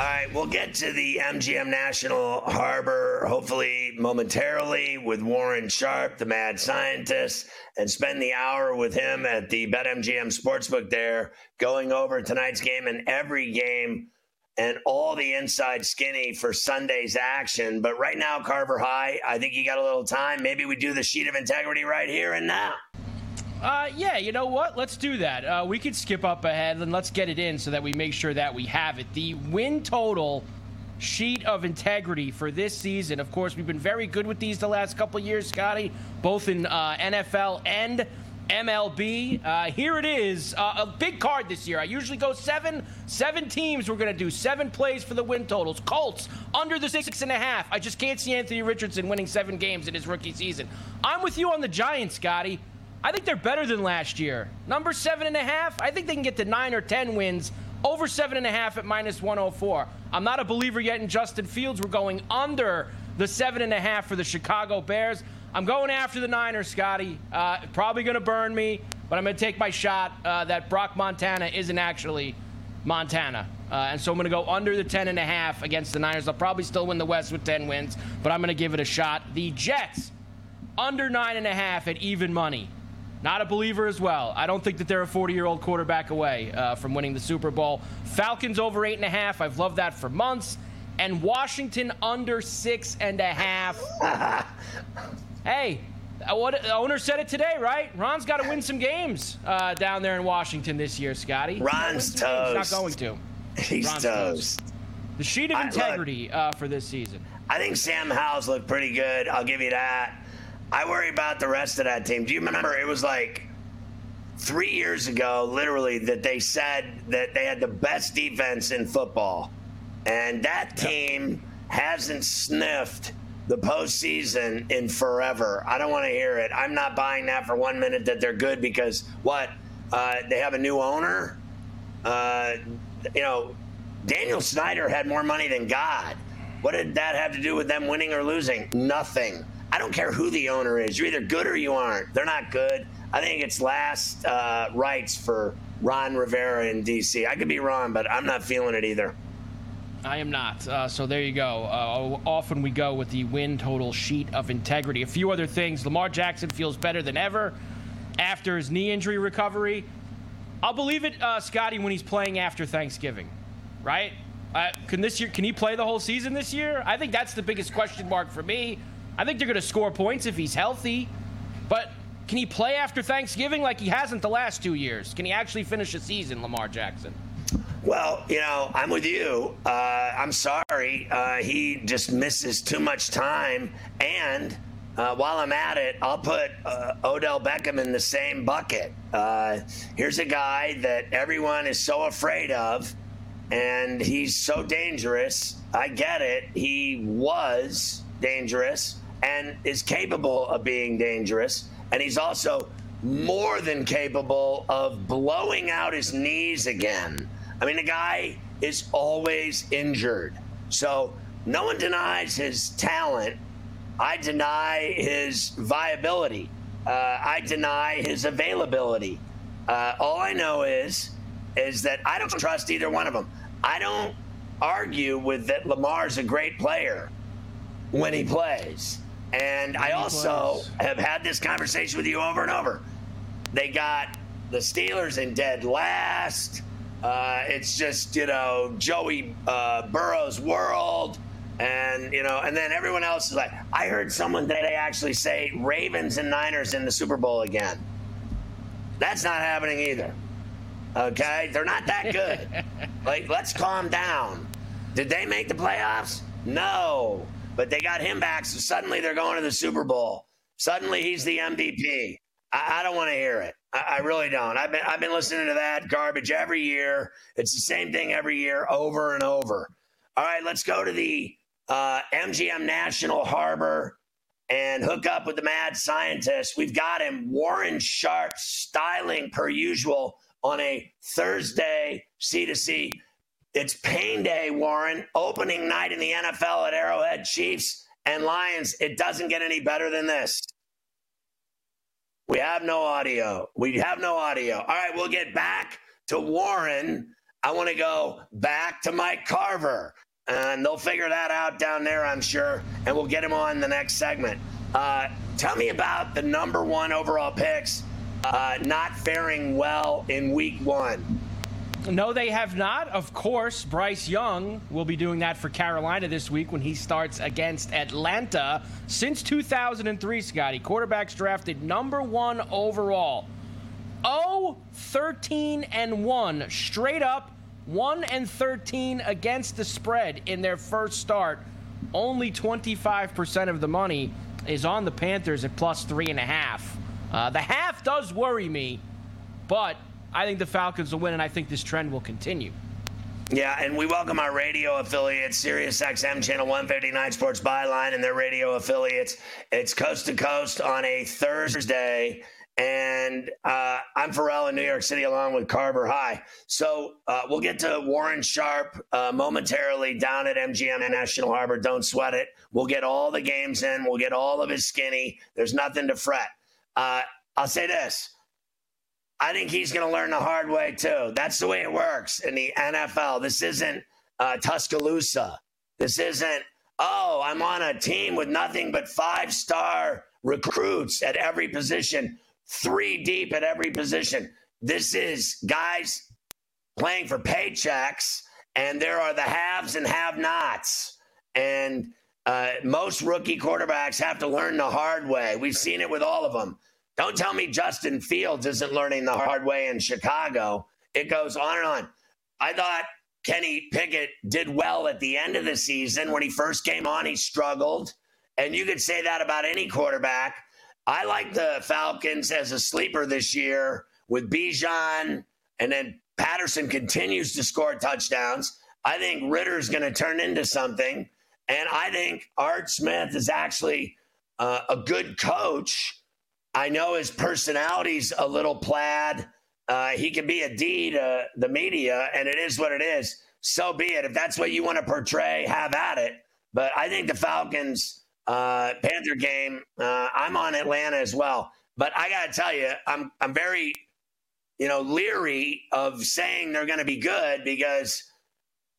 All right, we'll get to the MGM National Harbor hopefully momentarily with Warren Sharp, the mad scientist, and spend the hour with him at the BetMGM Sportsbook there, going over tonight's game and every game and all the inside skinny for Sunday's action. But right now, Carver High, I think you got a little time. Maybe we do the sheet of integrity right here and now. Uh, yeah, you know what? Let's do that. Uh, we could skip up ahead and let's get it in so that we make sure that we have it. The win total sheet of integrity for this season. Of course, we've been very good with these the last couple years, Scotty, both in uh, NFL and MLB. Uh, here it is, uh, a big card this year. I usually go seven, seven teams. We're going to do seven plays for the win totals. Colts under the six and a half. I just can't see Anthony Richardson winning seven games in his rookie season. I'm with you on the Giants, Scotty. I think they're better than last year. Number seven and a half, I think they can get to nine or ten wins. Over seven and a half at minus 104. I'm not a believer yet in Justin Fields. We're going under the seven and a half for the Chicago Bears. I'm going after the Niners, Scotty. Uh, probably going to burn me, but I'm going to take my shot uh, that Brock Montana isn't actually Montana. Uh, and so I'm going to go under the 10 and a half against the Niners. I'll probably still win the West with 10 wins, but I'm going to give it a shot. The Jets under nine and a half at even money. Not a believer as well. I don't think that they're a 40 year old quarterback away uh, from winning the Super Bowl. Falcons over eight and a half. I've loved that for months. And Washington under six and a half. hey, uh, what the owner said it today, right? Ron's got to win some games uh, down there in Washington this year, Scotty. Ron's toast. He's not going to. He's Ron's toast. The sheet of integrity uh, for this season. I think Sam Howell's looked pretty good. I'll give you that. I worry about the rest of that team. Do you remember it was like three years ago, literally, that they said that they had the best defense in football? And that team hasn't sniffed the postseason in forever. I don't want to hear it. I'm not buying that for one minute that they're good because what? Uh, they have a new owner? Uh, you know, Daniel Snyder had more money than God. What did that have to do with them winning or losing? Nothing. I don't care who the owner is. You're either good or you aren't. They're not good. I think it's last uh, rights for Ron Rivera in D.C. I could be wrong, but I'm not feeling it either. I am not. Uh, so there you go. Uh, often we go with the win total sheet of integrity. A few other things. Lamar Jackson feels better than ever after his knee injury recovery. I'll believe it, uh, Scotty, when he's playing after Thanksgiving, right? Uh, can this year? Can he play the whole season this year? I think that's the biggest question mark for me. I think they're going to score points if he's healthy, but can he play after Thanksgiving like he hasn't the last two years? Can he actually finish a season, Lamar Jackson? Well, you know, I'm with you. Uh, I'm sorry. Uh, he just misses too much time. And uh, while I'm at it, I'll put uh, Odell Beckham in the same bucket. Uh, here's a guy that everyone is so afraid of, and he's so dangerous. I get it. He was dangerous and is capable of being dangerous. And he's also more than capable of blowing out his knees again. I mean, the guy is always injured. So no one denies his talent. I deny his viability. Uh, I deny his availability. Uh, all I know is is that I don't trust either one of them. I don't argue with that Lamar's a great player when he plays. And I also have had this conversation with you over and over. They got the Steelers in dead last. Uh, it's just, you know, Joey uh, Burrow's world. And, you know, and then everyone else is like, I heard someone today actually say Ravens and Niners in the Super Bowl again. That's not happening either. Okay? They're not that good. like, let's calm down. Did they make the playoffs? No. But they got him back, so suddenly they're going to the Super Bowl. Suddenly he's the MVP. I, I don't want to hear it. I, I, really don't. I've been I've been listening to that garbage every year. It's the same thing every year, over and over. All right, let's go to the uh, MGM National Harbor and hook up with the mad scientist. We've got him, Warren Sharp, styling per usual on a Thursday C2C. It's pain day, Warren. Opening night in the NFL at Arrowhead Chiefs and Lions. It doesn't get any better than this. We have no audio. We have no audio. All right, we'll get back to Warren. I want to go back to Mike Carver. And they'll figure that out down there, I'm sure. And we'll get him on the next segment. Uh, tell me about the number one overall picks uh, not faring well in week one. No, they have not. Of course, Bryce Young will be doing that for Carolina this week when he starts against Atlanta. Since 2003, Scotty, quarterbacks drafted number one overall. 0 13 and 1, straight up 1 and 13 against the spread in their first start. Only 25% of the money is on the Panthers at plus three and a half. Uh, the half does worry me, but I think the Falcons will win, and I think this trend will continue. Yeah, and we welcome our radio affiliates, Sirius XM Channel 159 Sports Byline, and their radio affiliates. It's coast to coast on a Thursday. And uh, I'm Ferrall in New York City along with Carver High. So uh, we'll get to Warren Sharp uh, momentarily down at MGM National Harbor. Don't sweat it. We'll get all the games in. We'll get all of his skinny. There's nothing to fret. Uh, I'll say this I think he's going to learn the hard way too. That's the way it works in the NFL. This isn't uh, Tuscaloosa. This isn't, oh, I'm on a team with nothing but five star recruits at every position, three deep at every position. This is guys playing for paychecks, and there are the haves and have nots. And uh, most rookie quarterbacks have to learn the hard way. We've seen it with all of them. Don't tell me Justin Fields isn't learning the hard way in Chicago. It goes on and on. I thought Kenny Pickett did well at the end of the season. When he first came on, he struggled. And you could say that about any quarterback. I like the Falcons as a sleeper this year with Bijan, and then Patterson continues to score touchdowns. I think Ridder's going to turn into something. And I think Art Smith is actually uh, a good coach I know his personality's a little plaid. Uh, he can be a D to the media, and it is what it is. So be it. If that's what you want to portray, have at it. But I think the Falcons uh, Panther game, uh, I'm on Atlanta as well. But I got to tell you, I'm I'm very, you know, leery of saying they're going to be good because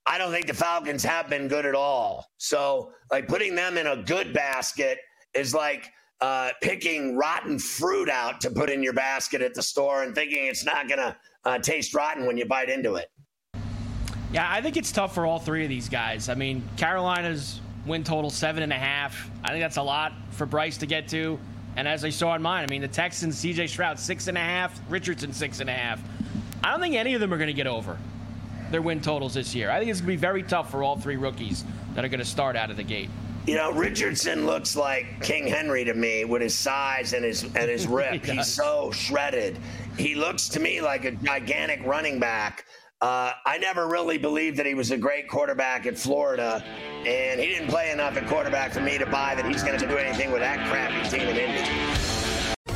I don't think the Falcons have been good at all. So like putting them in a good basket is like uh, picking rotten fruit out to put in your basket at the store and thinking it's not going to uh, taste rotten when you bite into it. Yeah, I think it's tough for all three of these guys. I mean, Carolina's win total seven and a half. I think that's a lot for Bryce to get to. And as I saw in mine, I mean, the Texans, CJ Stroud, six and a half, Richardson, six and a half. I don't think any of them are going to get over their win totals this year. I think it's going to be very tough for all three rookies that are going to start out of the gate. You know, Richardson looks like King Henry to me with his size and his and his rip. he He's so shredded. He looks to me like a gigantic running back. Uh, I never really believed that he was a great quarterback at Florida, and he didn't play enough at quarterback for me to buy that he's going to do anything with that crappy team in Indy.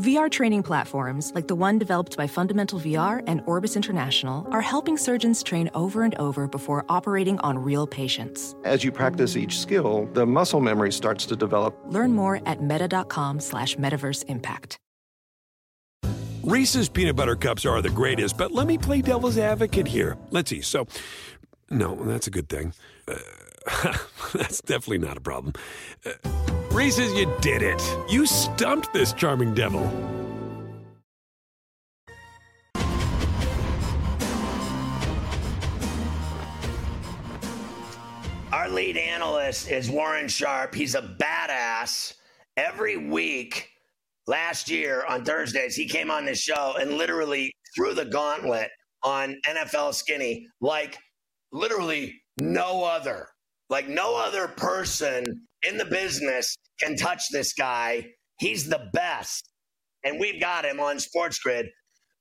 VR training platforms, like the one developed by Fundamental VR and Orbis International, are helping surgeons train over and over before operating on real patients. As you practice each skill, the muscle memory starts to develop. Learn more at meta.com slash metaverse impact. Reese's peanut butter cups are the greatest, but let me play devil's advocate here. Let's see. So, no, that's a good thing. Uh, that's definitely not a problem. Uh, Reese's, you did it. You stumped this charming devil. Our lead analyst is Warren Sharp. He's a badass. Every week last year on Thursdays, he came on this show and literally threw the gauntlet on NFL Skinny like literally no other. Like no other person in the business can touch this guy. He's the best. And we've got him on Sports Grid.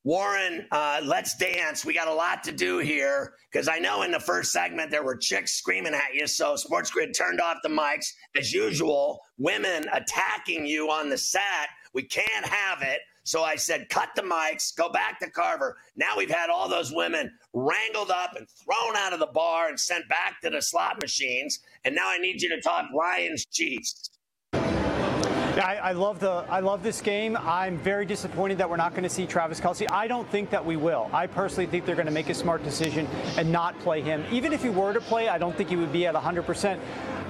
Warren, uh, let's dance. We got a lot to do here because I know in the first segment there were chicks screaming at you. So Sports Grid turned off the mics as usual. Women attacking you on the set. We can't have it. So I said, cut the mics, go back to Carver. Now we've had all those women wrangled up and thrown out of the bar and sent back to the slot machines. And now I need you to talk Lions Chiefs. I, I, love the I love this game. I'm very disappointed that we're not going to see Travis Kelce. I don't think that we will. I personally think they're going to make a smart decision and not play him. Even if he were to play, I don't think he would be at 100 percent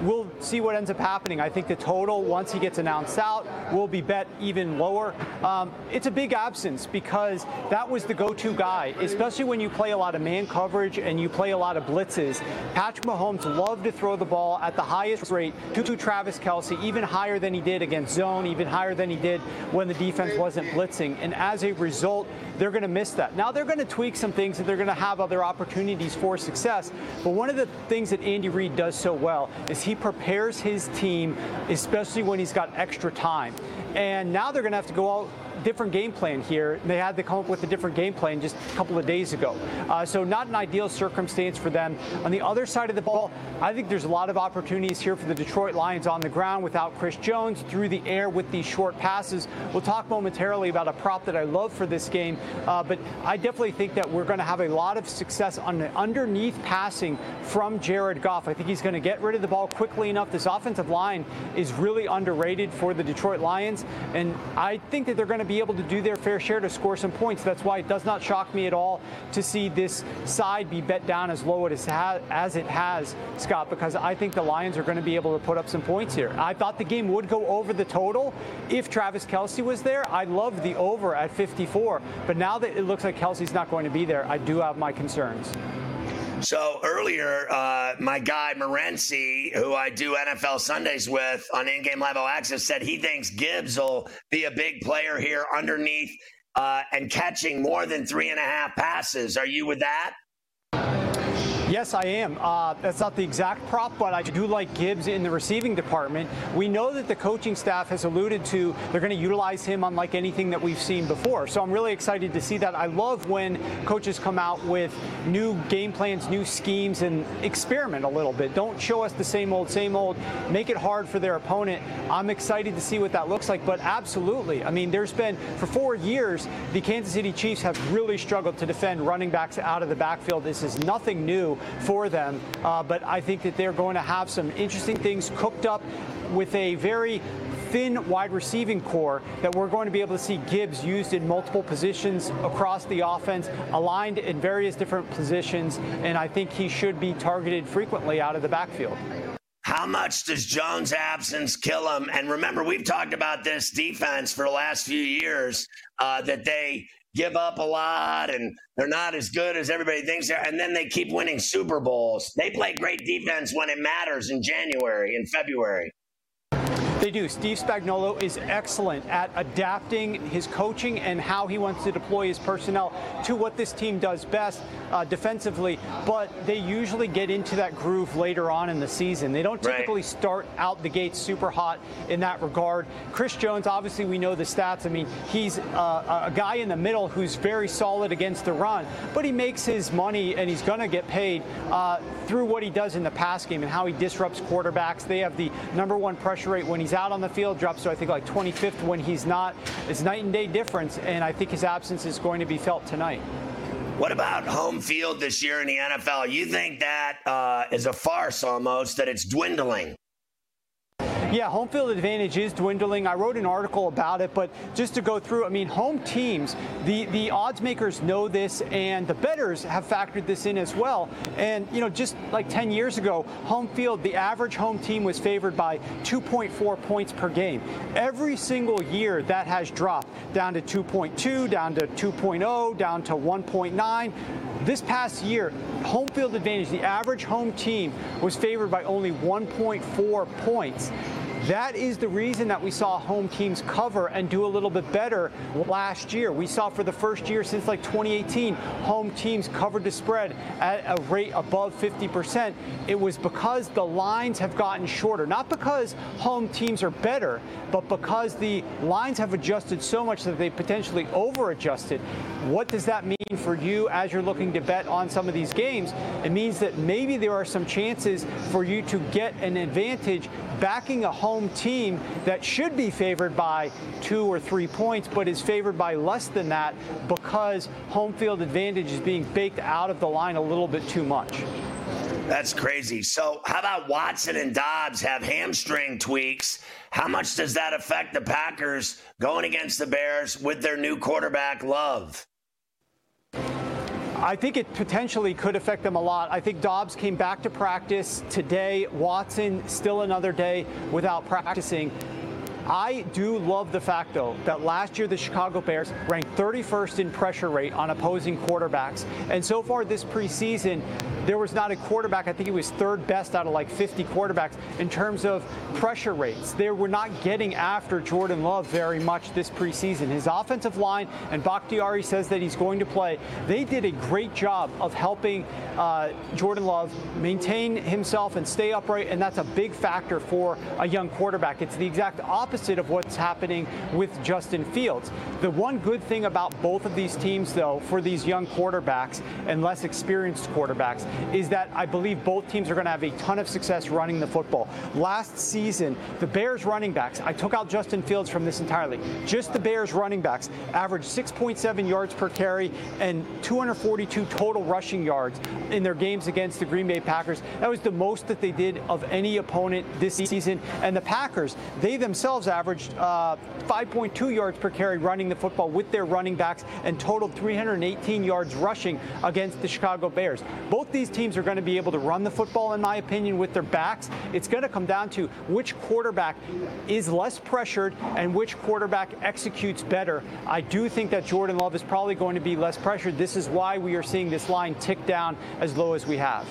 we'll see what ends up happening. I think the total, once he gets announced out, will be bet even lower. Um, it's a big absence because that was the go-to guy, especially when you play a lot of man coverage and you play a lot of blitzes. Patrick Mahomes loved to throw the ball at the highest rate to, to Travis Kelce, even higher than he did against zone, even higher than he did when the defense wasn't blitzing. And as a result, they're going to miss that. Now they're going to tweak some things and they're going to have other opportunities for success. But one of the things that Andy Reid does so well is he he prepares his team, especially when he's got extra time. And now they're going to have to go out different game plan here. They had to come up with a different game plan just a couple of days ago. Uh, so not an ideal circumstance for them. On the other side of the ball, I think there's a lot of opportunities here for the Detroit Lions on the ground without Chris Jones, through the air with these short passes. We'll talk momentarily about a prop that I love for this game, uh, but I definitely think that we're going to have a lot of success on the underneath passing from Jared Goff. I think he's going to get rid of the ball quickly enough. This offensive line is really underrated for the Detroit Lions, and I think that they're going to be able to do their fair share to score some points. That's why it does not shock me at all to see this side be bet down as low as it has, Scott, because I think the Lions are going to be able to put up some points here. I thought the game would go over the total if Travis Kelce was there. I loved the over at 54, but now that it looks like Kelce's not going to be there, I do have my concerns. So earlier, uh, my guy Morency, who I do NFL Sundays with on In Game Live Access, said he thinks Gibbs will be a big player here underneath uh, and catching more than three and a half passes. Are you with that? Yes, I am. Uh, that's not the exact prop, but I do like Gibbs in the receiving department. We know that the coaching staff has alluded to they're going to utilize him unlike anything that we've seen before. So I'm really excited to see that. I love when coaches come out with new game plans, new schemes, and experiment a little bit. Don't show us the same old, same old. Make it hard for their opponent. I'm excited to see what that looks like, but absolutely. I mean, there's been, for four years, the Kansas City Chiefs have really struggled to defend running backs out of the backfield. This is nothing new for them. Uh, but I think that they're going to have some interesting things cooked up with a very thin wide receiving corps that we're going to be able to see Gibbs used in multiple positions across the offense, aligned in various different positions, and I think he should be targeted frequently out of the backfield. How much does Jones' absence kill him? And remember, we've talked about this defense for the last few years uh, that they give up a lot and they're not as good as everybody thinks they are. And then they keep winning Super Bowls. They play great defense when it matters in January and February. They do. Steve Spagnuolo is excellent at adapting his coaching and how he wants to deploy his personnel to what this team does best uh, defensively. But they usually get into that groove later on in the season. They don't typically right. start out the gates super hot in that regard. Chris Jones, obviously, we know the stats. I mean, he's uh, a guy in the middle who's very solid against the run, but he makes his money and he's going to get paid uh, through what he does in the pass game and how he disrupts quarterbacks. They have the number one pressure rate when he's out on the field, drops to I think like 25th when he's not. It's night and day difference, and I think his absence is going to be felt tonight. What about home field this year in the NFL? You think that uh, is a farce almost, that it's dwindling? Yeah, home field advantage is dwindling. I wrote an article about it, but just to go through, I mean, home teams, the, the odds makers know this, and the bettors have factored this in as well. And, you know, just like 10 years ago, home field, the average home team was favored by 2.4 points per game. Every single year, that has dropped down to 2.2, down to 2.0, down to 1.9. This past year, home field advantage, the average home team was favored by only 1.4 points. That is the reason that we saw home teams cover and do a little bit better last year. We saw for the first year since like 2018, home teams covered the spread at a rate above 50%. It was because the lines have gotten shorter, not because home teams are better, but because the lines have adjusted so much that they potentially over adjusted. What does that mean for you as you're looking to bet on some of these games? It means that maybe there are some chances for you to get an advantage backing a home team that should be favored by two or three points, but is favored by less than that because home field advantage is being baked out of the line a little bit too much. That's crazy. So, how about Watson and Dobbs have hamstring tweaks? How much does that affect the Packers going against the Bears with their new quarterback, Love? I think it potentially could affect them a lot. I think Dobbs came back to practice today. Watson still another day without practicing. I do love the fact, though, that last year the Chicago Bears ranked 31st in pressure rate on opposing quarterbacks. And so far this preseason, there was not a quarterback, I think he was third best out of like 50 quarterbacks in terms of pressure rates. They were not getting after Jordan Love very much this preseason. His offensive line, and Bakhtiari says that he's going to play, they did a great job of helping uh, Jordan Love maintain himself and stay upright, and that's a big factor for a young quarterback. It's the exact opposite of what's happening with Justin Fields. The one good thing about both of these teams, though, for these young quarterbacks and less experienced quarterbacks, is that I believe both teams are going to have a ton of success running the football. Last season, the Bears running backs, I took out Justin Fields from this entirely. Just the Bears running backs averaged 6.7 yards per carry and 242 total rushing yards in their games against the Green Bay Packers. That was the most that they did of any opponent this season. And the Packers, they themselves averaged uh, 5.2 yards per carry running the football with their running backs and totaled 318 yards rushing against the Chicago Bears. Both these teams are going to be able to run the football, in my opinion, with their backs. It's going to come down to which quarterback is less pressured and which quarterback executes better. I do think that Jordan Love is probably going to be less pressured. This is why we are seeing this line tick down as low as we have.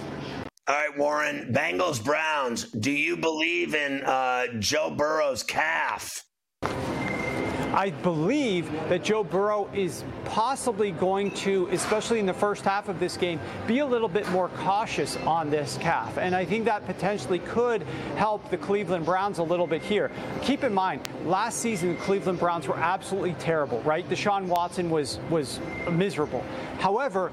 All right, Warren, Bengals Browns. Do you believe in uh, Joe Burrow's calf? I believe that Joe Burrow is possibly going to, especially in the first half of this game, be a little bit more cautious on this calf. And I think that potentially could help the Cleveland Browns a little bit here. Keep in mind, last season, the Cleveland Browns were absolutely terrible, right? Deshaun Watson was, was miserable. However,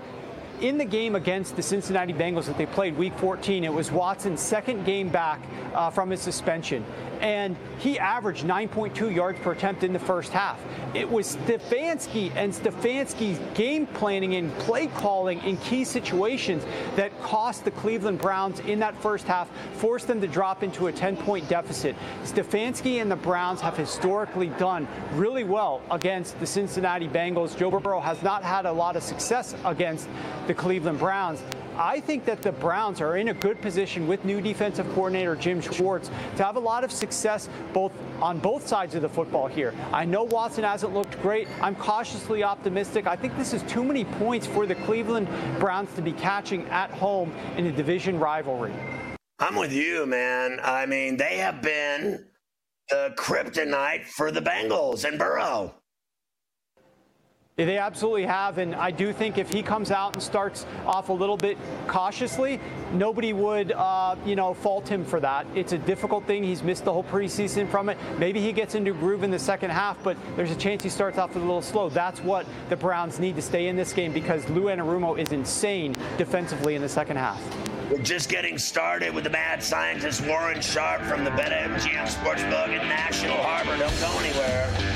in the game against the Cincinnati Bengals that they played week 14, it was Watson's second game back uh, from his suspension and he averaged 9.2 yards per attempt in the first half. It was Stefanski and Stefanski's game planning and play calling in key situations that cost the Cleveland Browns in that first half, forced them to drop into a 10 point deficit. Stefanski and the Browns have historically done really well against the Cincinnati Bengals. Joe Burrow has not had a lot of success against the Cleveland Browns. I think that the Browns are in a good position with new defensive coordinator Jim Schwartz to have a lot of success both on both sides of the football here. I know Watson hasn't looked great. I'm cautiously optimistic. I think this is too many points for the Cleveland Browns to be catching at home in a division rivalry. I'm with you, man. I mean, they have been the kryptonite for the Bengals and Burrow. They absolutely have, and I do think if he comes out and starts off a little bit cautiously, nobody would, uh, you know, fault him for that. It's a difficult thing. He's missed the whole preseason from it. Maybe he gets into groove in the second half, but there's a chance he starts off a little slow. That's what the Browns need to stay in this game because Lou Anarumo is insane defensively in the second half. We're just getting started with the mad scientist Warren Sharp from the BetMGM Sportsbook in National Harbor. Don't go anywhere.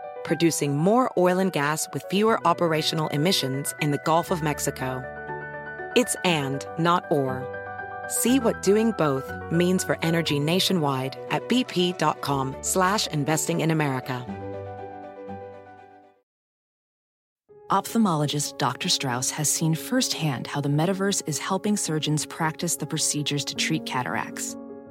producing more oil and gas with fewer operational emissions in the Gulf of Mexico. It's and, not or. See what doing both means for energy nationwide at bp.com slash investing in America. Ophthalmologist Dr. Strauss has seen firsthand how the metaverse is helping surgeons practice the procedures to treat cataracts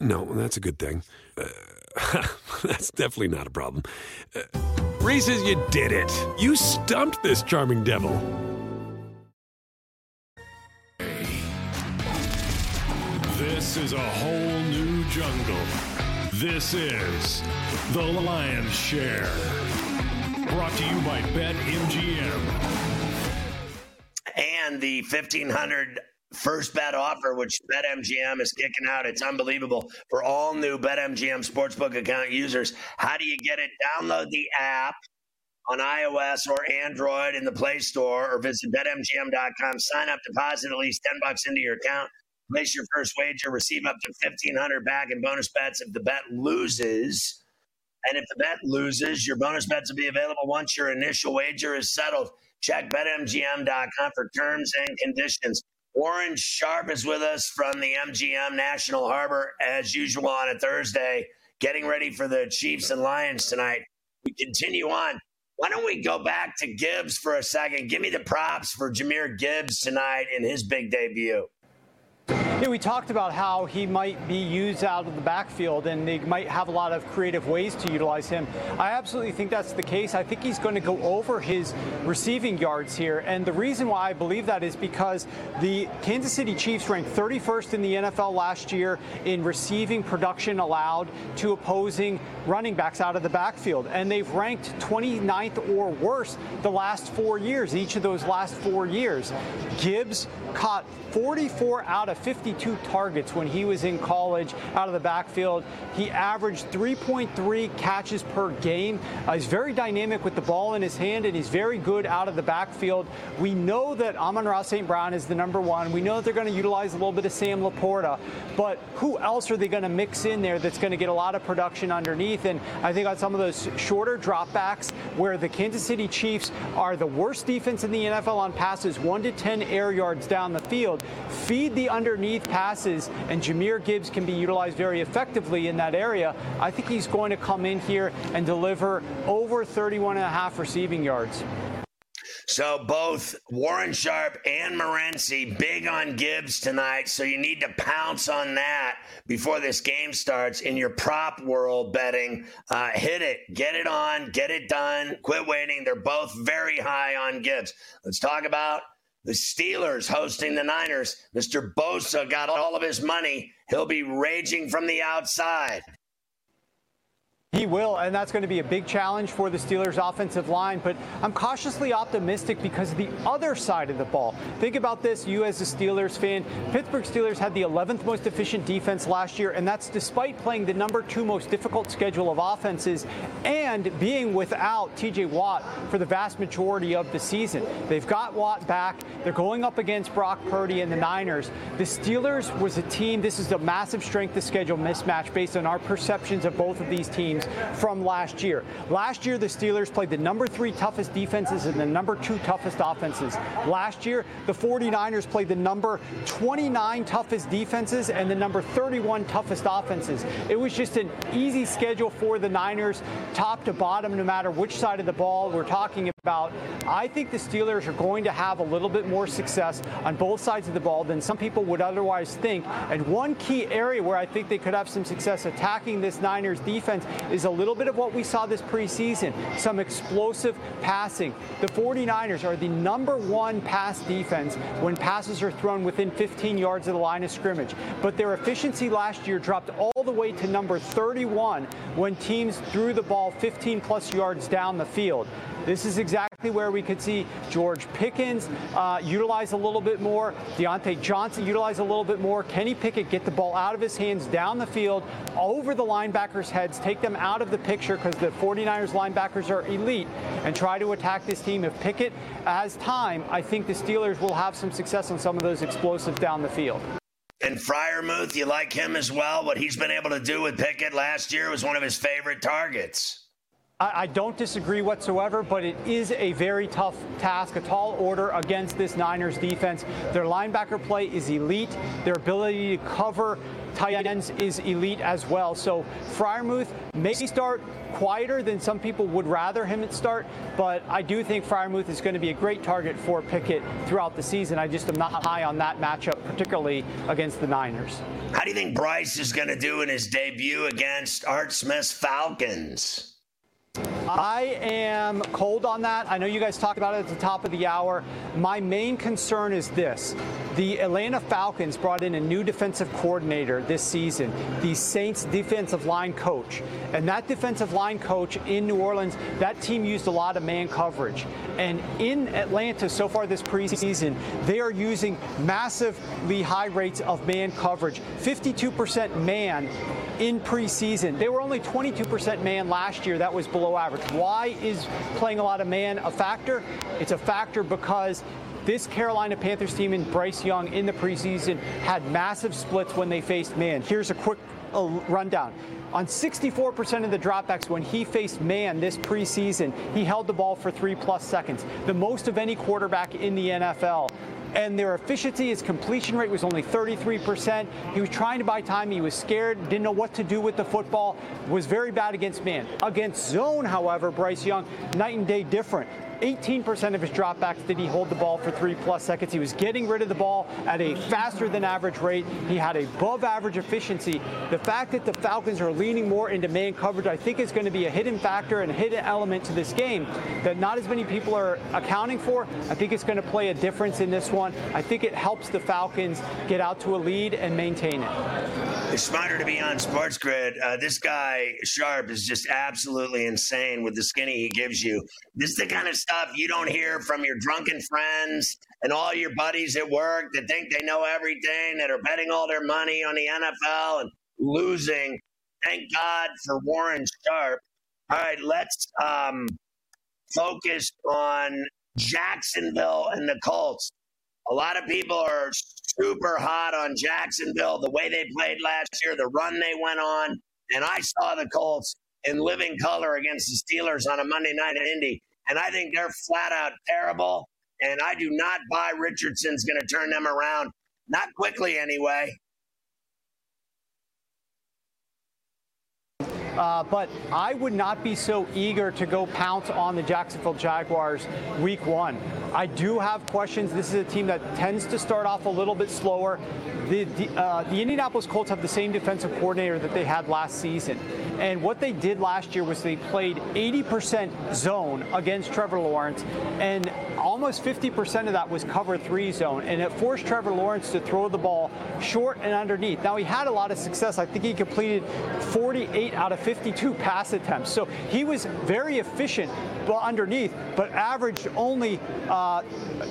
no, that's a good thing. Uh, that's definitely not a problem. Uh, Reese's, you did it. You stumped this charming devil. This is a whole new jungle. This is The Lion's Share. Brought to you by BetMGM. And the 1500 first bet offer, which BetMGM is kicking out. It's unbelievable for all new BetMGM Sportsbook account users. How do you get it? Download the app on iOS or Android in the Play Store or visit betmgm.com. Sign up, deposit at least 10 bucks into your account. Place your first wager, receive up to 1500 back in bonus bets if the bet loses. And if the bet loses, your bonus bets will be available once your initial wager is settled. Check betmgm.com for terms and conditions. Warren Sharp is with us from the MGM National Harbor, as usual, on a Thursday, getting ready for the Chiefs and Lions tonight. We continue on. Why don't we go back to Gibbs for a second? Give me the props for Jahmyr Gibbs tonight in his big debut. Yeah, we talked about how he might be used out of the backfield and they might have a lot of creative ways to utilize him. I absolutely think that's the case. I think he's going to go over his receiving yards here. And the reason why I believe that is because the Kansas City Chiefs ranked 31st in the NFL last year in receiving production allowed to opposing running backs out of the backfield. And they've ranked 29th or worse the last four years, each of those last four years. Gibbs caught 44 out of 52 targets when he was in college out of the backfield. He averaged 3.3 catches per game. Uh, he's very dynamic with the ball in his hand, and he's very good out of the backfield. We know that Amon-Ra St. Brown is the number one. We know that they're going to utilize a little bit of Sam LaPorta, but who else are they going to mix in there that's going to get a lot of production underneath? And I think on some of those shorter dropbacks where the Kansas City Chiefs are the worst defense in the NFL on passes, one to 10 air yards down the field, feed the underneath passes, and Jahmyr Gibbs can be utilized very effectively in that area. I think he's going to come in here and deliver over 31 and a half receiving yards. So both Warren Sharp and Morency big on Gibbs tonight. So you need to pounce on that before this game starts in your prop world betting. Uh, hit it, get it on, get it done. Quit waiting. They're both very high on Gibbs. Let's talk about the Steelers hosting the Niners. Mr. Bosa got all of his money. He'll be raging from the outside. He will, and that's going to be a big challenge for the Steelers' offensive line. But I'm cautiously optimistic because of the other side of the ball. Think about this, you as a Steelers fan. Pittsburgh Steelers had the 11th most efficient defense last year, and that's despite playing the number two most difficult schedule of offenses and being without TJ Watt for the vast majority of the season. They've got Watt back. They're going up against Brock Purdy and the Niners. The Steelers was a team, this is a massive strength of schedule mismatch based on our perceptions of both of these teams from last year. Last year, the Steelers played the number three toughest defenses and the number two toughest offenses. Last year, the 49ers played the number 29 toughest defenses and the number 31 toughest offenses. It was just an easy schedule for the Niners, top to bottom, no matter which side of the ball we're talking about. I think the Steelers are going to have a little bit more success on both sides of the ball than some people would otherwise think. And one key area where I think they could have some success attacking this Niners defense is a little bit of what we saw this preseason some explosive passing. The 49ers are the number one pass defense when passes are thrown within 15 yards of the line of scrimmage. But their efficiency last year dropped all the way to number 31 when teams threw the ball 15 plus yards down the field. This is exactly where we could see George Pickens uh, utilize a little bit more, Diontae Johnson utilize a little bit more, Kenny Pickett get the ball out of his hands down the field, over the linebackers' heads, take them out of the picture because the 49ers linebackers are elite, and try to attack this team. If Pickett has time, I think the Steelers will have some success on some of those explosives down the field. And Freiermuth, you like him as well? What he's been able to do with Pickett last year was one of his favorite targets. I don't disagree whatsoever, but it is a very tough task, a tall order against this Niners defense. Their linebacker play is elite. Their ability to cover tight ends is elite as well. So Freiermuth may start quieter than some people would rather him start, but I do think Freiermuth is going to be a great target for Pickett throughout the season. I just am not high on that matchup, particularly against the Niners. How do you think Bryce is going to do in his debut against Art Smith's Falcons? I am cold on that. I know you guys talked about it at the top of the hour. My main concern is this. The Atlanta Falcons brought in a new defensive coordinator this season, the Saints defensive line coach. And that defensive line coach in New Orleans, that team used a lot of man coverage. And in Atlanta so far this preseason, they are using massively high rates of man coverage 52% man in preseason. They were only 22% man last year. That was below average. Why is playing a lot of man a factor? It's a factor because this Carolina Panthers team and Bryce Young in the preseason had massive splits when they faced man. Here's a quick uh, rundown. On 64% of the dropbacks when he faced man this preseason, he held the ball for three plus seconds, the most of any quarterback in the NFL and their efficiency, his completion rate was only 33%. He was trying to buy time. He was scared, didn't know what to do with the football, was very bad against man. Against zone, however, Bryce Young, night and day different. 18% of his dropbacks did he hold the ball for three plus seconds. He was getting rid of the ball at a faster than average rate. He had above average efficiency. The fact that the Falcons are leaning more into man coverage, I think is going to be a hidden factor and a hidden element to this game that not as many people are accounting for. I think it's going to play a difference in this one. I think it helps the Falcons get out to a lead and maintain it. It's smarter to be on Sports Grid. Uh, this guy, Sharp, is just absolutely insane with the skinny he gives you. This is the kind of stuff you don't hear from your drunken friends and all your buddies at work that think they know everything, that are betting all their money on the NFL and losing. Thank God for Warren Sharp. All right, let's um, focus on Jacksonville and the Colts. A lot of people are super hot on Jacksonville, the way they played last year, the run they went on. And I saw the Colts in living color against the Steelers on a Monday night at Indy. And I think they're flat out terrible. And I do not buy Richardson's going to turn them around. Not quickly, anyway. Uh, but I would not be so eager to go pounce on the Jacksonville Jaguars week one. I do have questions. This is a team that tends to start off a little bit slower. The, the, uh, the Indianapolis Colts have the same defensive coordinator that they had last season. And what they did last year was they played 80% zone against Trevor Lawrence, and almost 50% of that was cover three zone. And it forced Trevor Lawrence to throw the ball short and underneath. Now, he had a lot of success. I think he completed 48 out of 52 pass attempts. So he was very efficient underneath, but averaged only uh,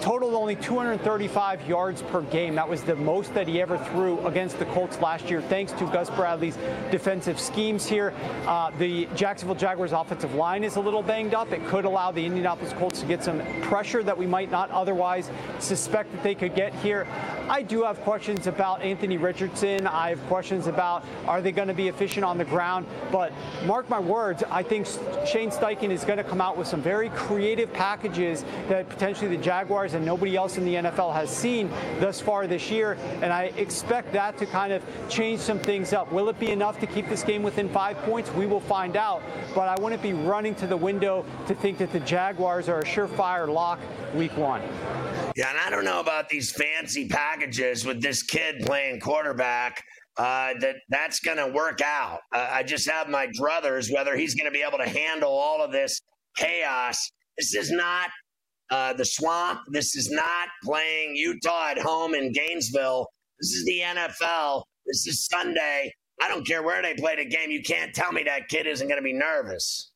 totaled only 235 yards per game. That was the most that he ever threw against the Colts last year, thanks to Gus Bradley's defensive schemes here. Uh, the Jacksonville Jaguars offensive line is a little banged up. It could allow the Indianapolis Colts to get some pressure that we might not otherwise suspect that they could get here. I do have questions about Anthony Richardson. I have questions about are they going to be efficient on the ground. But mark my words, I think Shane Steichen is going to come out with some very creative packages that potentially the Jaguars and nobody else in the NFL has seen thus far this year. And I expect that to kind of change some things up. Will it be enough to keep this game within five points? We will find out. But I wouldn't be running to the window to think that the Jaguars are a surefire lock week one. Yeah, and I don't know about these fancy packages with this kid playing quarterback. Uh, that that's going to work out. Uh, I just have my druthers whether he's going to be able to handle all of this chaos. This is not uh, the swamp. This is not playing Utah at home in Gainesville. This is the NFL. This is Sunday. I don't care where they play the game. You can't tell me that kid isn't going to be nervous.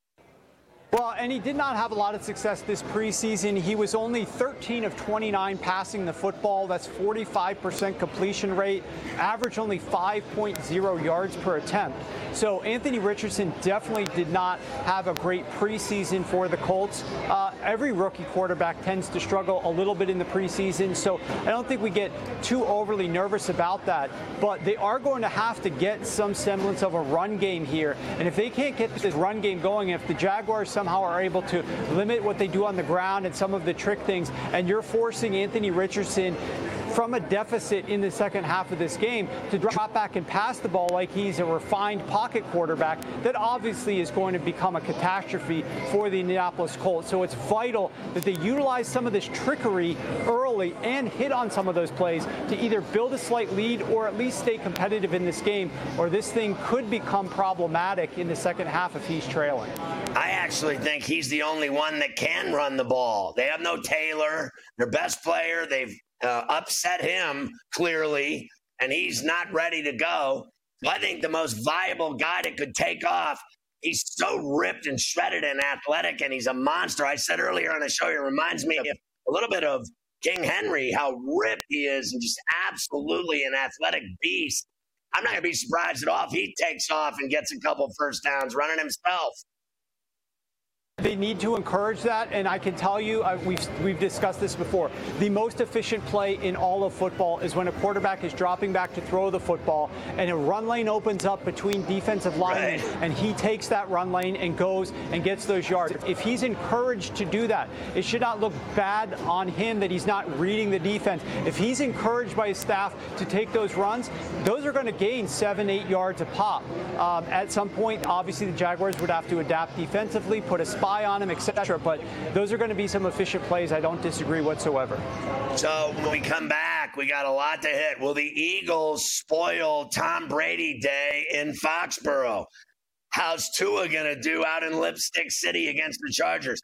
Well, and he did not have a lot of success this preseason. He was only 13 of 29 passing the football. That's 45% completion rate, average only 5.0 yards per attempt. So Anthony Richardson definitely did not have a great preseason for the Colts. Uh, every rookie quarterback tends to struggle a little bit in the preseason, so I don't think we get too overly nervous about that. But they are going to have to get some semblance of a run game here. And if they can't get this run game going, if the Jaguars somehow are able to limit what they do on the ground and some of the trick things, and you're forcing Anthony Richardson from a deficit in the second half of this game to drop back and pass the ball like he's a refined pocket quarterback, that obviously is going to become a catastrophe for the Indianapolis Colts. So it's vital that they utilize some of this trickery early and hit on some of those plays to either build a slight lead or at least stay competitive in this game, or this thing could become problematic in the second half if he's trailing. I actually think he's the only one that can run the ball. They have no Taylor, their best player. They've uh, upset him clearly, and he's not ready to go. I think the most viable guy that could take off. He's so ripped and shredded and athletic, and he's a monster. I said earlier on the show, he reminds me a little bit of King Henry, how ripped he is, and just absolutely an athletic beast. I'm not going to be surprised at all if he takes off and gets a couple first downs running himself. They need to encourage that, and I can tell you, uh, we've we've discussed this before. The most efficient play in all of football is when a quarterback is dropping back to throw the football, and a run lane opens up between defensive linemen, right. and he takes that run lane and goes and gets those yards. If he's encouraged to do that, it should not look bad on him that he's not reading the defense. If he's encouraged by his staff to take those runs, those are going to gain seven, eight yards a pop. Um, at some point, obviously, the Jaguars would have to adapt defensively, put a spot on him, etc. But those are going to be some efficient plays. I don't disagree whatsoever. So when we come back, we got a lot to hit. Will the Eagles spoil Tom Brady Day in Foxborough? How's Tua going to do out in Lipstick City against the Chargers?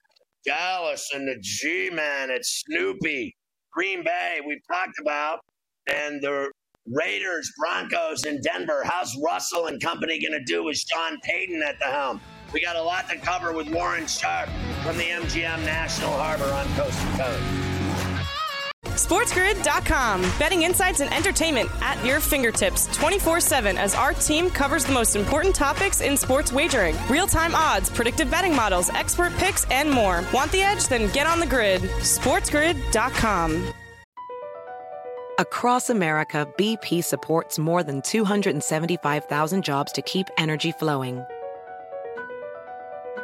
Dallas and the G Man, it's Snoopy. Green Bay, we've talked about. And the Raiders, Broncos, in Denver. How's Russell and company going to do with Sean Payton at the helm? We got a lot to cover with Warren Sharp from the MGM National Harbor on Coast to Coast. SportsGrid.com. Betting insights and entertainment at your fingertips 24 7 as our team covers the most important topics in sports wagering real time odds, predictive betting models, expert picks, and more. Want the edge? Then get on the grid. SportsGrid.com. Across America, BP supports more than 275,000 jobs to keep energy flowing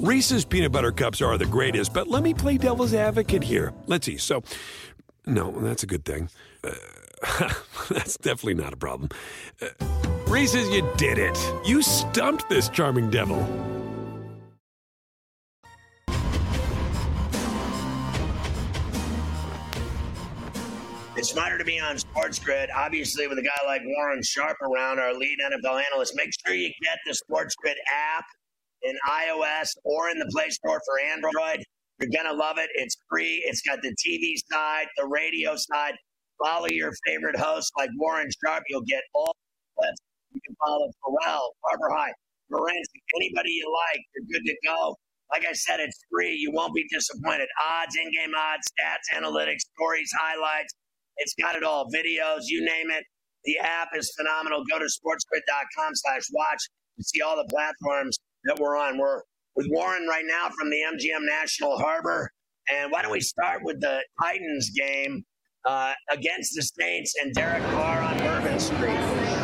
Reese's peanut butter cups are the greatest, but let me play devil's advocate here. Let's see. So, no, that's a good thing. Uh, that's definitely not a problem. Uh, Reese's, you did it. You stumped this charming devil. It's smarter to be on Sports Grid, obviously, with a guy like Warren Sharp around, our lead NFL analyst. Make sure you get the Sports Grid app in iOS or in the Play Store for Android. You're going to love it. It's free. It's got the TV side, the radio side. Follow your favorite hosts like Warren Sharp. You'll get all the clips. You can follow Ferrall, Barbara High, Morency, anybody you like. You're good to go. Like I said, it's free. You won't be disappointed. Odds, in game odds, stats, analytics, stories, highlights. It's got it all. Videos, you name it. The app is phenomenal. Go to sportsgrid.com slash watch to see all the platforms that we're on. We're with Warren right now from the MGM National Harbor. And why don't we start with the Titans game uh, against the Saints and Derek Carr on Bourbon Street?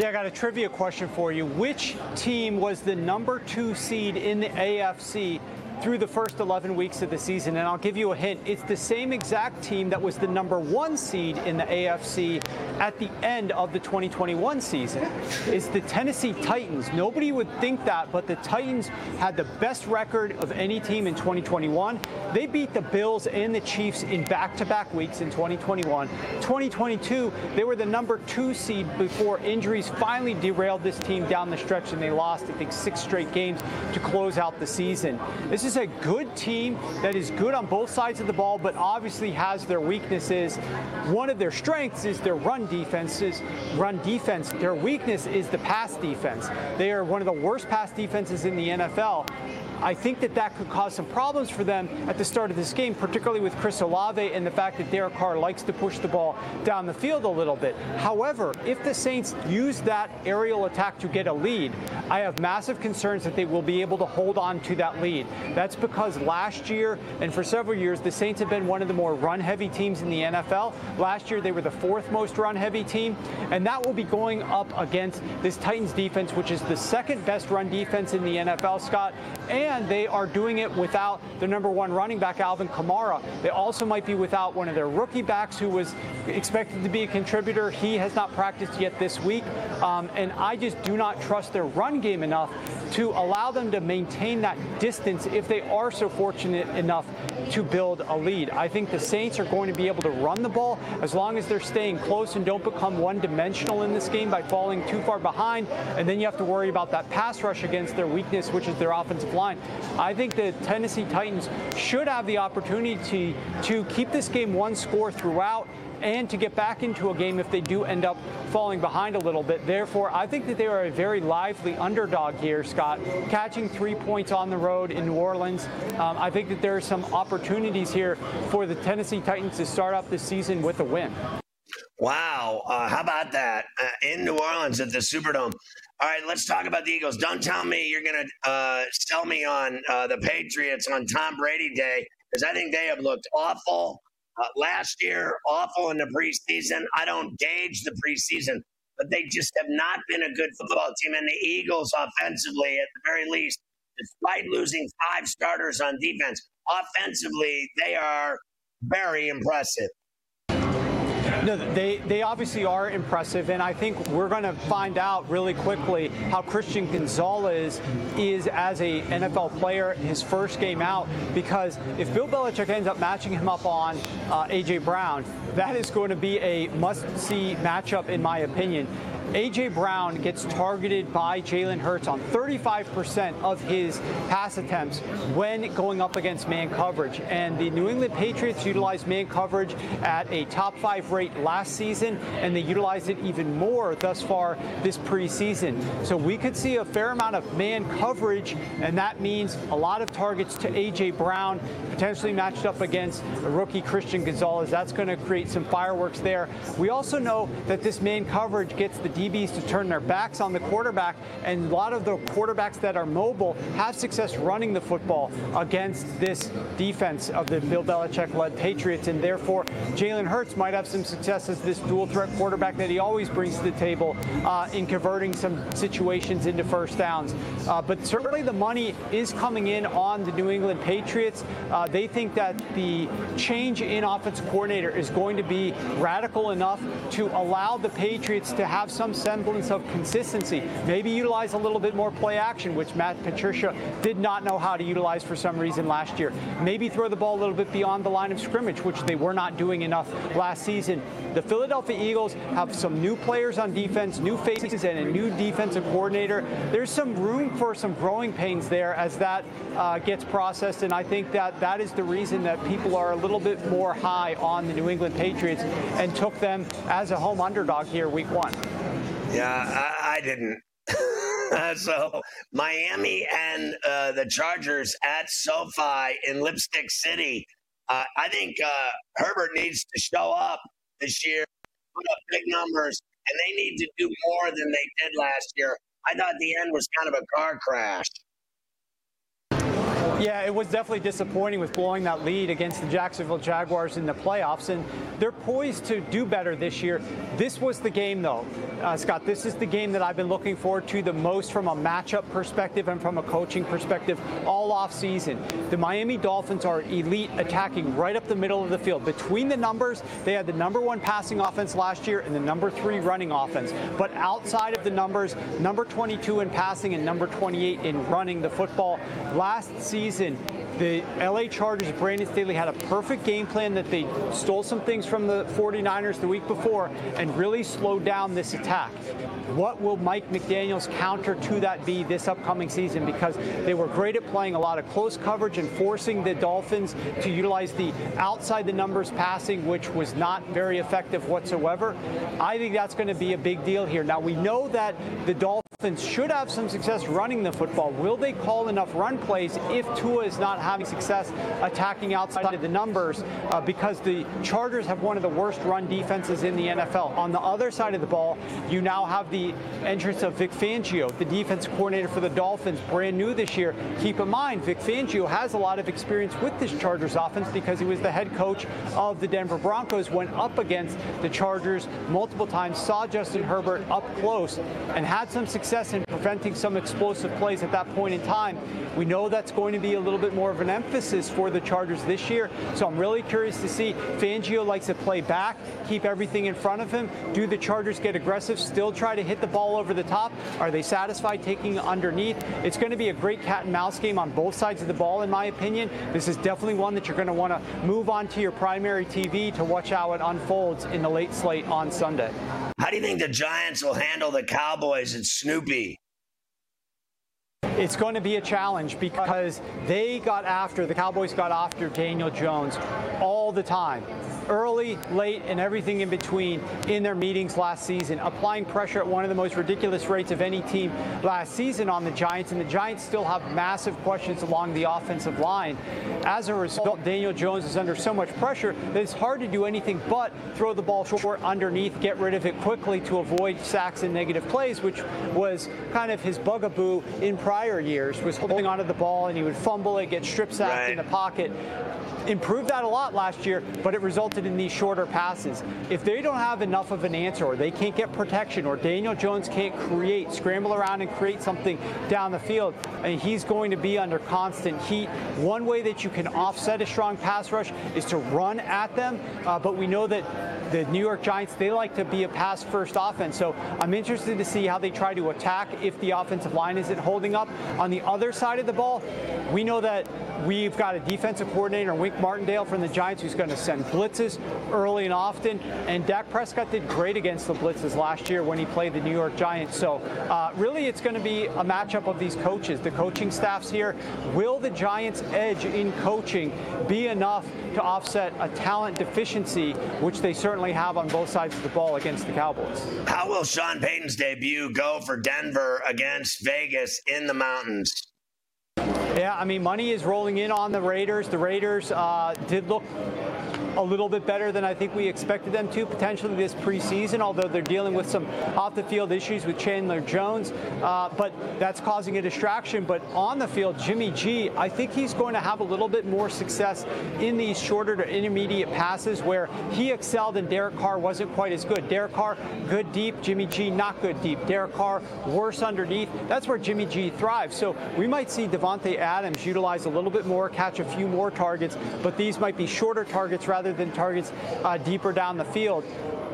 Yeah, I got a trivia question for you. Which team was the number two seed in the AFC through the first 11 weeks of the season. And I'll give you a hint. It's the same exact team that was the number one seed in the AFC at the end of the 2021 season. It's the Tennessee Titans. Nobody would think that, but the Titans had the best record of any team in 2021. They beat the Bills and the Chiefs in back-to-back weeks in 2021. 2022, they were the number two seed before injuries finally derailed this team down the stretch and they lost, I think, six straight games to close out the season. This is is a good team that is good on both sides of the ball, but obviously has their weaknesses. One of their strengths is their run defenses, run defense. Their weakness is the pass defense. They are one of the worst pass defenses in the NFL. I think that that could cause some problems for them at the start of this game, particularly with Chris Olave and the fact that Derek Carr likes to push the ball down the field a little bit. However, if the Saints use that aerial attack to get a lead, I have massive concerns that they will be able to hold on to that lead. That's because last year and for several years, the Saints have been one of the more run heavy teams in the NFL. Last year, they were the fourth most run heavy team, and that will be going up against this Titans defense, which is the second best run defense in the NFL, Scott. And and they are doing it without the number one running back, Alvin Kamara. They also might be without one of their rookie backs who was expected to be a contributor. He has not practiced yet this week. Um, and I just do not trust their run game enough to allow them to maintain that distance if they are so fortunate enough to build a lead. I think the Saints are going to be able to run the ball as long as they're staying close and don't become one dimensional in this game by falling too far behind. And then you have to worry about that pass rush against their weakness, which is their offensive line. I think the Tennessee Titans should have the opportunity to keep this game one score throughout and to get back into a game if they do end up falling behind a little bit. Therefore, I think that they are a very lively underdog here, Scott, catching three points on the road in New Orleans. Um, I think that there are some opportunities here for the Tennessee Titans to start off this season with a win. Wow. Uh, how about that? Uh, in New Orleans at the Superdome. All right, let's talk about the Eagles. Don't tell me you're going to uh, sell me on uh, the Patriots on Tom Brady Day because I think they have looked awful uh, last year, awful in the preseason. I don't gauge the preseason, but they just have not been a good football team. And the Eagles, offensively, at the very least, despite losing five starters on defense, offensively, they are very impressive. No, they, they obviously are impressive, and I think we're going to find out really quickly how Christian Gonzalez is as a NFL player his first game out. Because if Bill Belichick ends up matching him up on uh, AJ Brown, that is going to be a must-see matchup, in my opinion. A.J. Brown gets targeted by Jalen Hurts on 35% of his pass attempts when going up against man coverage. And the New England Patriots utilized man coverage at a top five rate last season, and they utilized it even more thus far this preseason. So we could see a fair amount of man coverage, and that means a lot of targets to A.J. Brown, potentially matched up against rookie Christian Gonzalez. That's going to create some fireworks there. We also know that this man coverage gets the DBs to turn their backs on the quarterback, and a lot of the quarterbacks that are mobile have success running the football against this defense of the Bill Belichick-led Patriots, and therefore Jalen Hurts might have some success as this dual-threat quarterback that he always brings to the table uh, in converting some situations into first downs. Uh, but certainly the money is coming in on the New England Patriots. Uh, they think that the change in offensive coordinator is going to be radical enough to allow the Patriots to have some semblance of consistency. Maybe utilize a little bit more play action, which Matt Patricia did not know how to utilize for some reason last year. Maybe throw the ball a little bit beyond the line of scrimmage, which they were not doing enough last season. The Philadelphia Eagles have some new players on defense, new faces, and a new defensive coordinator. There's some room for some growing pains there as that uh, gets processed, and I think that that is the reason that people are a little bit more high on the New England Patriots and took them as a home underdog here week one. Yeah, I, I didn't. so Miami and uh, the Chargers at SoFi in Lipstick City. Uh, I think uh, Herbert needs to show up this year, put up big numbers, and they need to do more than they did last year. I thought the end was kind of a car crash. Yeah, it was definitely disappointing with blowing that lead against the Jacksonville Jaguars in the playoffs, and they're poised to do better this year. This was the game, though, uh, Scott. This is the game that I've been looking forward to the most from a matchup perspective and from a coaching perspective all off season. The Miami Dolphins are elite, attacking right up the middle of the field. Between the numbers, they had the number one passing offense last year and the number three running offense. But outside of the numbers, number 22 in passing and number 28 in running the football. Last season the LA Chargers, Brandon Staley had a perfect game plan that they stole some things from the 49ers the week before and really slowed down this attack. What will Mike McDaniel's counter to that be this upcoming season? Because they were great at playing a lot of close coverage and forcing the Dolphins to utilize the outside the numbers passing, which was not very effective whatsoever. I think that's going to be a big deal here. Now, we know that the Dolphins should have some success running the football. Will they call enough run plays if Tua is not having success attacking outside of the numbers? Uh, because the Chargers have one of the worst run defenses in the NFL. On the other side of the ball, you now have the entrance of Vic Fangio, the defense coordinator for the Dolphins, brand new this year. Keep in mind, Vic Fangio has a lot of experience with this Chargers offense because he was the head coach of the Denver Broncos, went up against the Chargers multiple times, saw Justin Herbert up close, and had some success in preventing some explosive plays at that point in time. We know that's going to be a little bit more of an emphasis for the Chargers this year, so I'm really curious to see. Fangio likes to play back, keep everything in front of him. Do the Chargers get aggressive, still try to hit the ball over the top? Are they satisfied taking underneath? It's going to be a great cat and mouse game on both sides of the ball, in my opinion. This is definitely one that you're going to want to move on to your primary TV to watch how it unfolds in the late slate on Sunday. How do you think the Giants will handle the Cowboys and Snoopy? It's going to be a challenge because they got after, the Cowboys got after Daniel Jones all the time early, late, and everything in between in their meetings last season, applying pressure at one of the most ridiculous rates of any team last season on the Giants. And the Giants still have massive questions along the offensive line. As a result, Daniel Jones is under so much pressure that it's hard to do anything but throw the ball short underneath, get rid of it quickly to avoid sacks and negative plays, which was kind of his bugaboo in prior years, was holding onto the ball and he would fumble it, get strip sacked right. in the pocket improved that a lot last year, but it resulted in these shorter passes. If they don't have enough of an answer, or they can't get protection, or Daniel Jones can't create, scramble around and create something down the field, and he's going to be under constant heat. One way that you can offset a strong pass rush is to run at them, uh, but we know that the New York Giants, they like to be a pass first offense. So I'm interested to see how they try to attack if the offensive line isn't holding up. On the other side of the ball, we know that we've got a defensive coordinator, Wink Martindale from the Giants, who's going to send blitzes early and often. And Dak Prescott did great against the blitzes last year when he played the New York Giants. So uh, really, it's going to be a matchup of these coaches, the coaching staffs here. Will the Giants' edge in coaching be enough to offset a talent deficiency, which they certainly have on both sides of the ball against the Cowboys? How will Sean Payton's debut go for Denver against Vegas in the mountains? Yeah, I mean, money is rolling in on the Raiders. The Raiders uh, did look a little bit better than I think we expected them to potentially this preseason, although they're dealing with some off the field issues with Chandler Jones. Uh, but that's causing a distraction. But on the field, Jimmy G, I think he's going to have a little bit more success in these shorter to intermediate passes where he excelled and Derek Carr wasn't quite as good. Derek Carr, good deep. Jimmy G, not good deep. Derek Carr, worse underneath. That's where Jimmy G thrives. So we might see Davante Adams utilize a little bit more, catch a few more targets, but these might be shorter targets rather than targets uh, deeper down the field.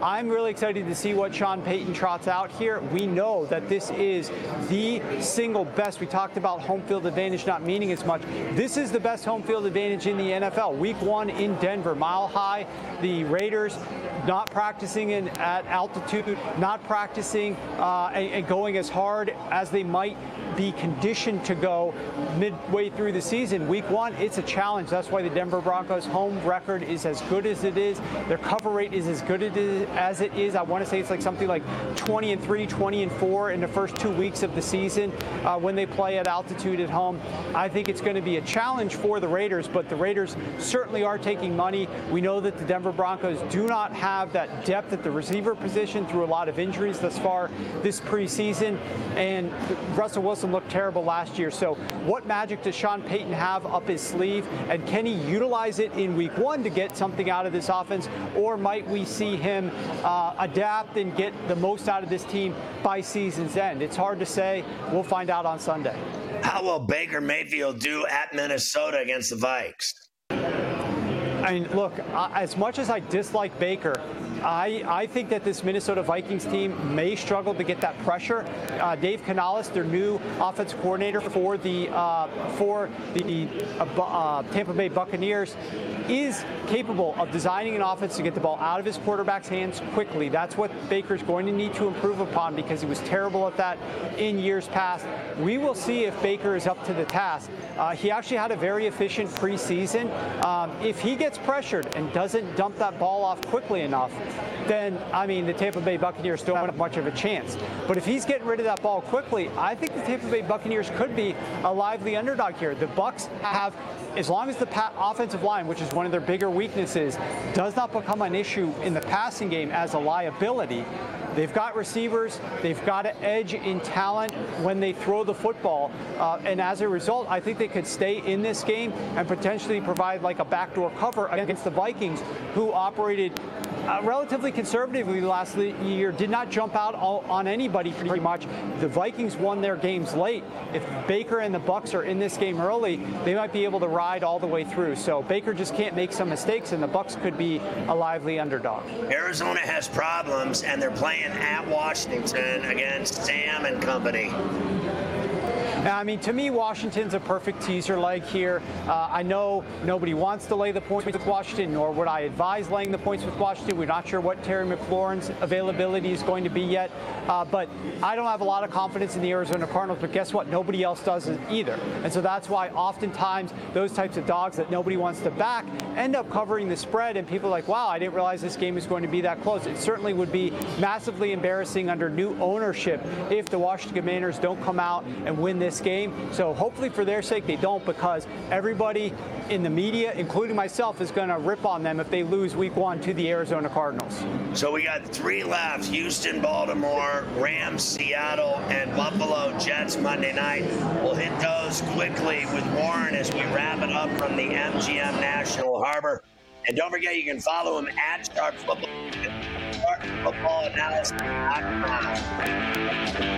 I'm really excited to see what Sean Payton trots out here. We know that this is the single best. We talked about home field advantage not meaning as much. This is the best home field advantage in the NFL. Week one in Denver, mile high. The Raiders not practicing in, at altitude, not practicing uh, and, and going as hard as they might be conditioned to go midway through the season. Week one, it's a challenge. That's why the Denver Broncos home record is as good as it is. Their cover rate is as good as it is. I want to say it's like something like 20 and 3, 20 and 4 in the first two weeks of the season uh, when they play at altitude at home. I think it's going to be a challenge for the Raiders, but the Raiders certainly are taking money. We know that the Denver Broncos do not have that depth at the receiver position through a lot of injuries thus far this preseason, and Russell Wilson looked terrible last year. So, what magic does Sean Payton have up his sleeve? And can he utilize it in week one to get something out of this offense? Or might we see him uh, adapt and get the most out of this team by season's end? It's hard to say. We'll find out on Sunday. How will Baker Mayfield do at Minnesota against the Vikes? I mean, look, as much as I dislike Baker, I, I think that this Minnesota Vikings team may struggle to get that pressure. Uh, Dave Canales, their new offense coordinator for the uh, for the uh, uh, Tampa Bay Buccaneers, is capable of designing an offense to get the ball out of his quarterback's hands quickly. That's what Baker's going to need to improve upon because he was terrible at that in years past. We will see if Baker is up to the task. Uh, he actually had a very efficient preseason. Um, if he gets pressured and doesn't dump that ball off quickly enough, then I mean the Tampa Bay Buccaneers don't have much of a chance. But if he's getting rid of that ball quickly, I think the Tampa Bay Buccaneers could be a lively underdog here. The Bucks have, as long as the offensive line, which is one of their bigger weaknesses, does not become an issue in the passing game as a liability. They've got receivers. They've got an edge in talent when they throw the football. Uh, and as a result, I think they could stay in this game and potentially provide like a backdoor cover against the Vikings, who operated uh, relatively conservatively last year, did not jump out on anybody pretty much. The Vikings won their games late. If Baker and the Bucks are in this game early, they might be able to ride all the way through. So Baker just can't make some mistakes, and the Bucks could be a lively underdog. Arizona has problems, and they're playing at Washington against Sam and company. I mean, to me, Washington's a perfect teaser leg here. Uh, I know nobody wants to lay the points with Washington, nor would I advise laying the points with Washington. We're not sure what Terry McLaurin's availability is going to be yet. Uh, but I don't have a lot of confidence in the Arizona Cardinals. But guess what? Nobody else does either. And so that's why oftentimes those types of dogs that nobody wants to back end up covering the spread. And people are like, wow, I didn't realize this game is going to be that close. It certainly would be massively embarrassing under new ownership if the Washington Commanders don't come out and win this game. So hopefully for their sake they don't because everybody in the media, including myself, is going to rip on them if they lose week one to the Arizona Cardinals. So we got three left Houston, Baltimore, Rams, Seattle, and Buffalo Jets Monday night. We'll hit those quickly with Warren as we wrap it up from the MGM National Harbor. And don't forget, you can follow him at Sharp Football, sharpfootballanalysis.com.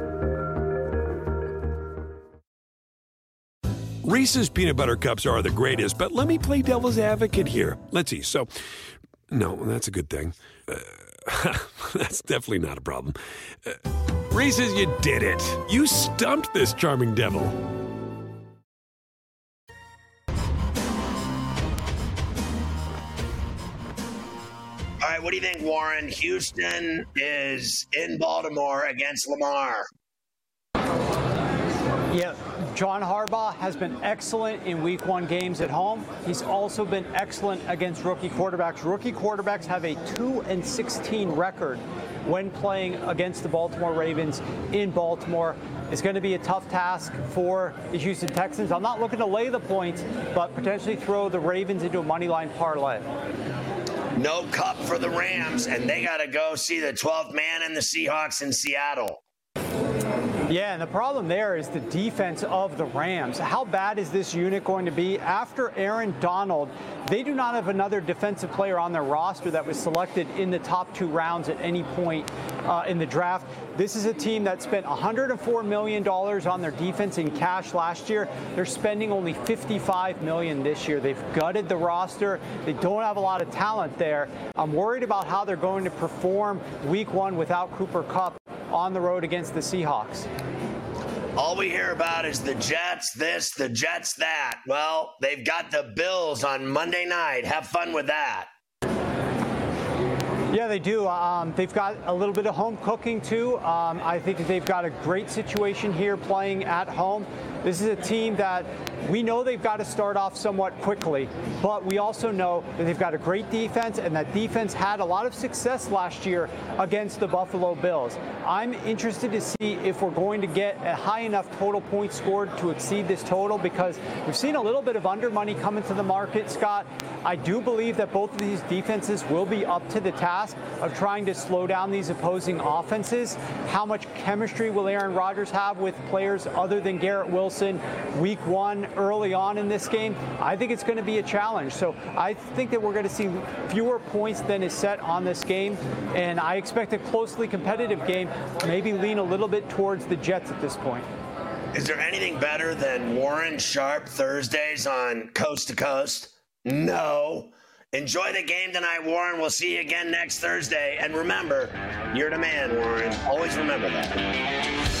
Reese's peanut butter cups are the greatest, but let me play devil's advocate here. Let's see. So, no, that's a good thing. Uh, that's definitely not a problem. Uh, Reese's, you did it. You stumped this charming devil. All right, what do you think, Warren? Houston is in Baltimore against Lamar. Yeah, John Harbaugh has been excellent in week one games at home. He's also been excellent against rookie quarterbacks. Rookie quarterbacks have a 2 and 16 record when playing against the Baltimore Ravens in Baltimore. It's going to be a tough task for the Houston Texans. I'm not looking to lay the points, but potentially throw the Ravens into a money line parlay. No Kupp for the Rams, and they got to go see the 12th man and the Seahawks in Seattle. Yeah, and the problem there is the defense of the Rams. How bad is this unit going to be? After Aaron Donald, they do not have another defensive player on their roster that was selected in the top two rounds at any point uh, in the draft. This is a team that spent $104 million on their defense in cash last year. They're spending only 55 million this year. They've gutted the roster. They don't have a lot of talent there. I'm worried about how they're going to perform week one without Cooper Kupp on the road against the Seahawks. All we hear about is the Jets this, the Jets that. Well, they've got the Bills on Monday night. Have fun with that. Yeah, they do. Um, they've got a little bit of home cooking too. Um, I think they've got a great situation here playing at home. This is a team that we know they've got to start off somewhat quickly, but we also know that they've got a great defense, and that defense had a lot of success last year against the Buffalo Bills. I'm interested to see if we're going to get a high enough total points scored to exceed this total because we've seen a little bit of under money come into the market, Scott. I do believe that both of these defenses will be up to the task of trying to slow down these opposing offenses. How much chemistry will Aaron Rodgers have with players other than Garrett Wilson week one early on in this game? I think it's going to be a challenge. So I think that we're going to see fewer points than is set on this game. And I expect a closely competitive game, maybe lean a little bit towards the Jets at this point. Is there anything better than Warren Sharp Thursdays on Coast to Coast? No. Enjoy the game tonight, Warren. We'll see you again next Thursday. And remember, you're the man, Warren. Always remember that.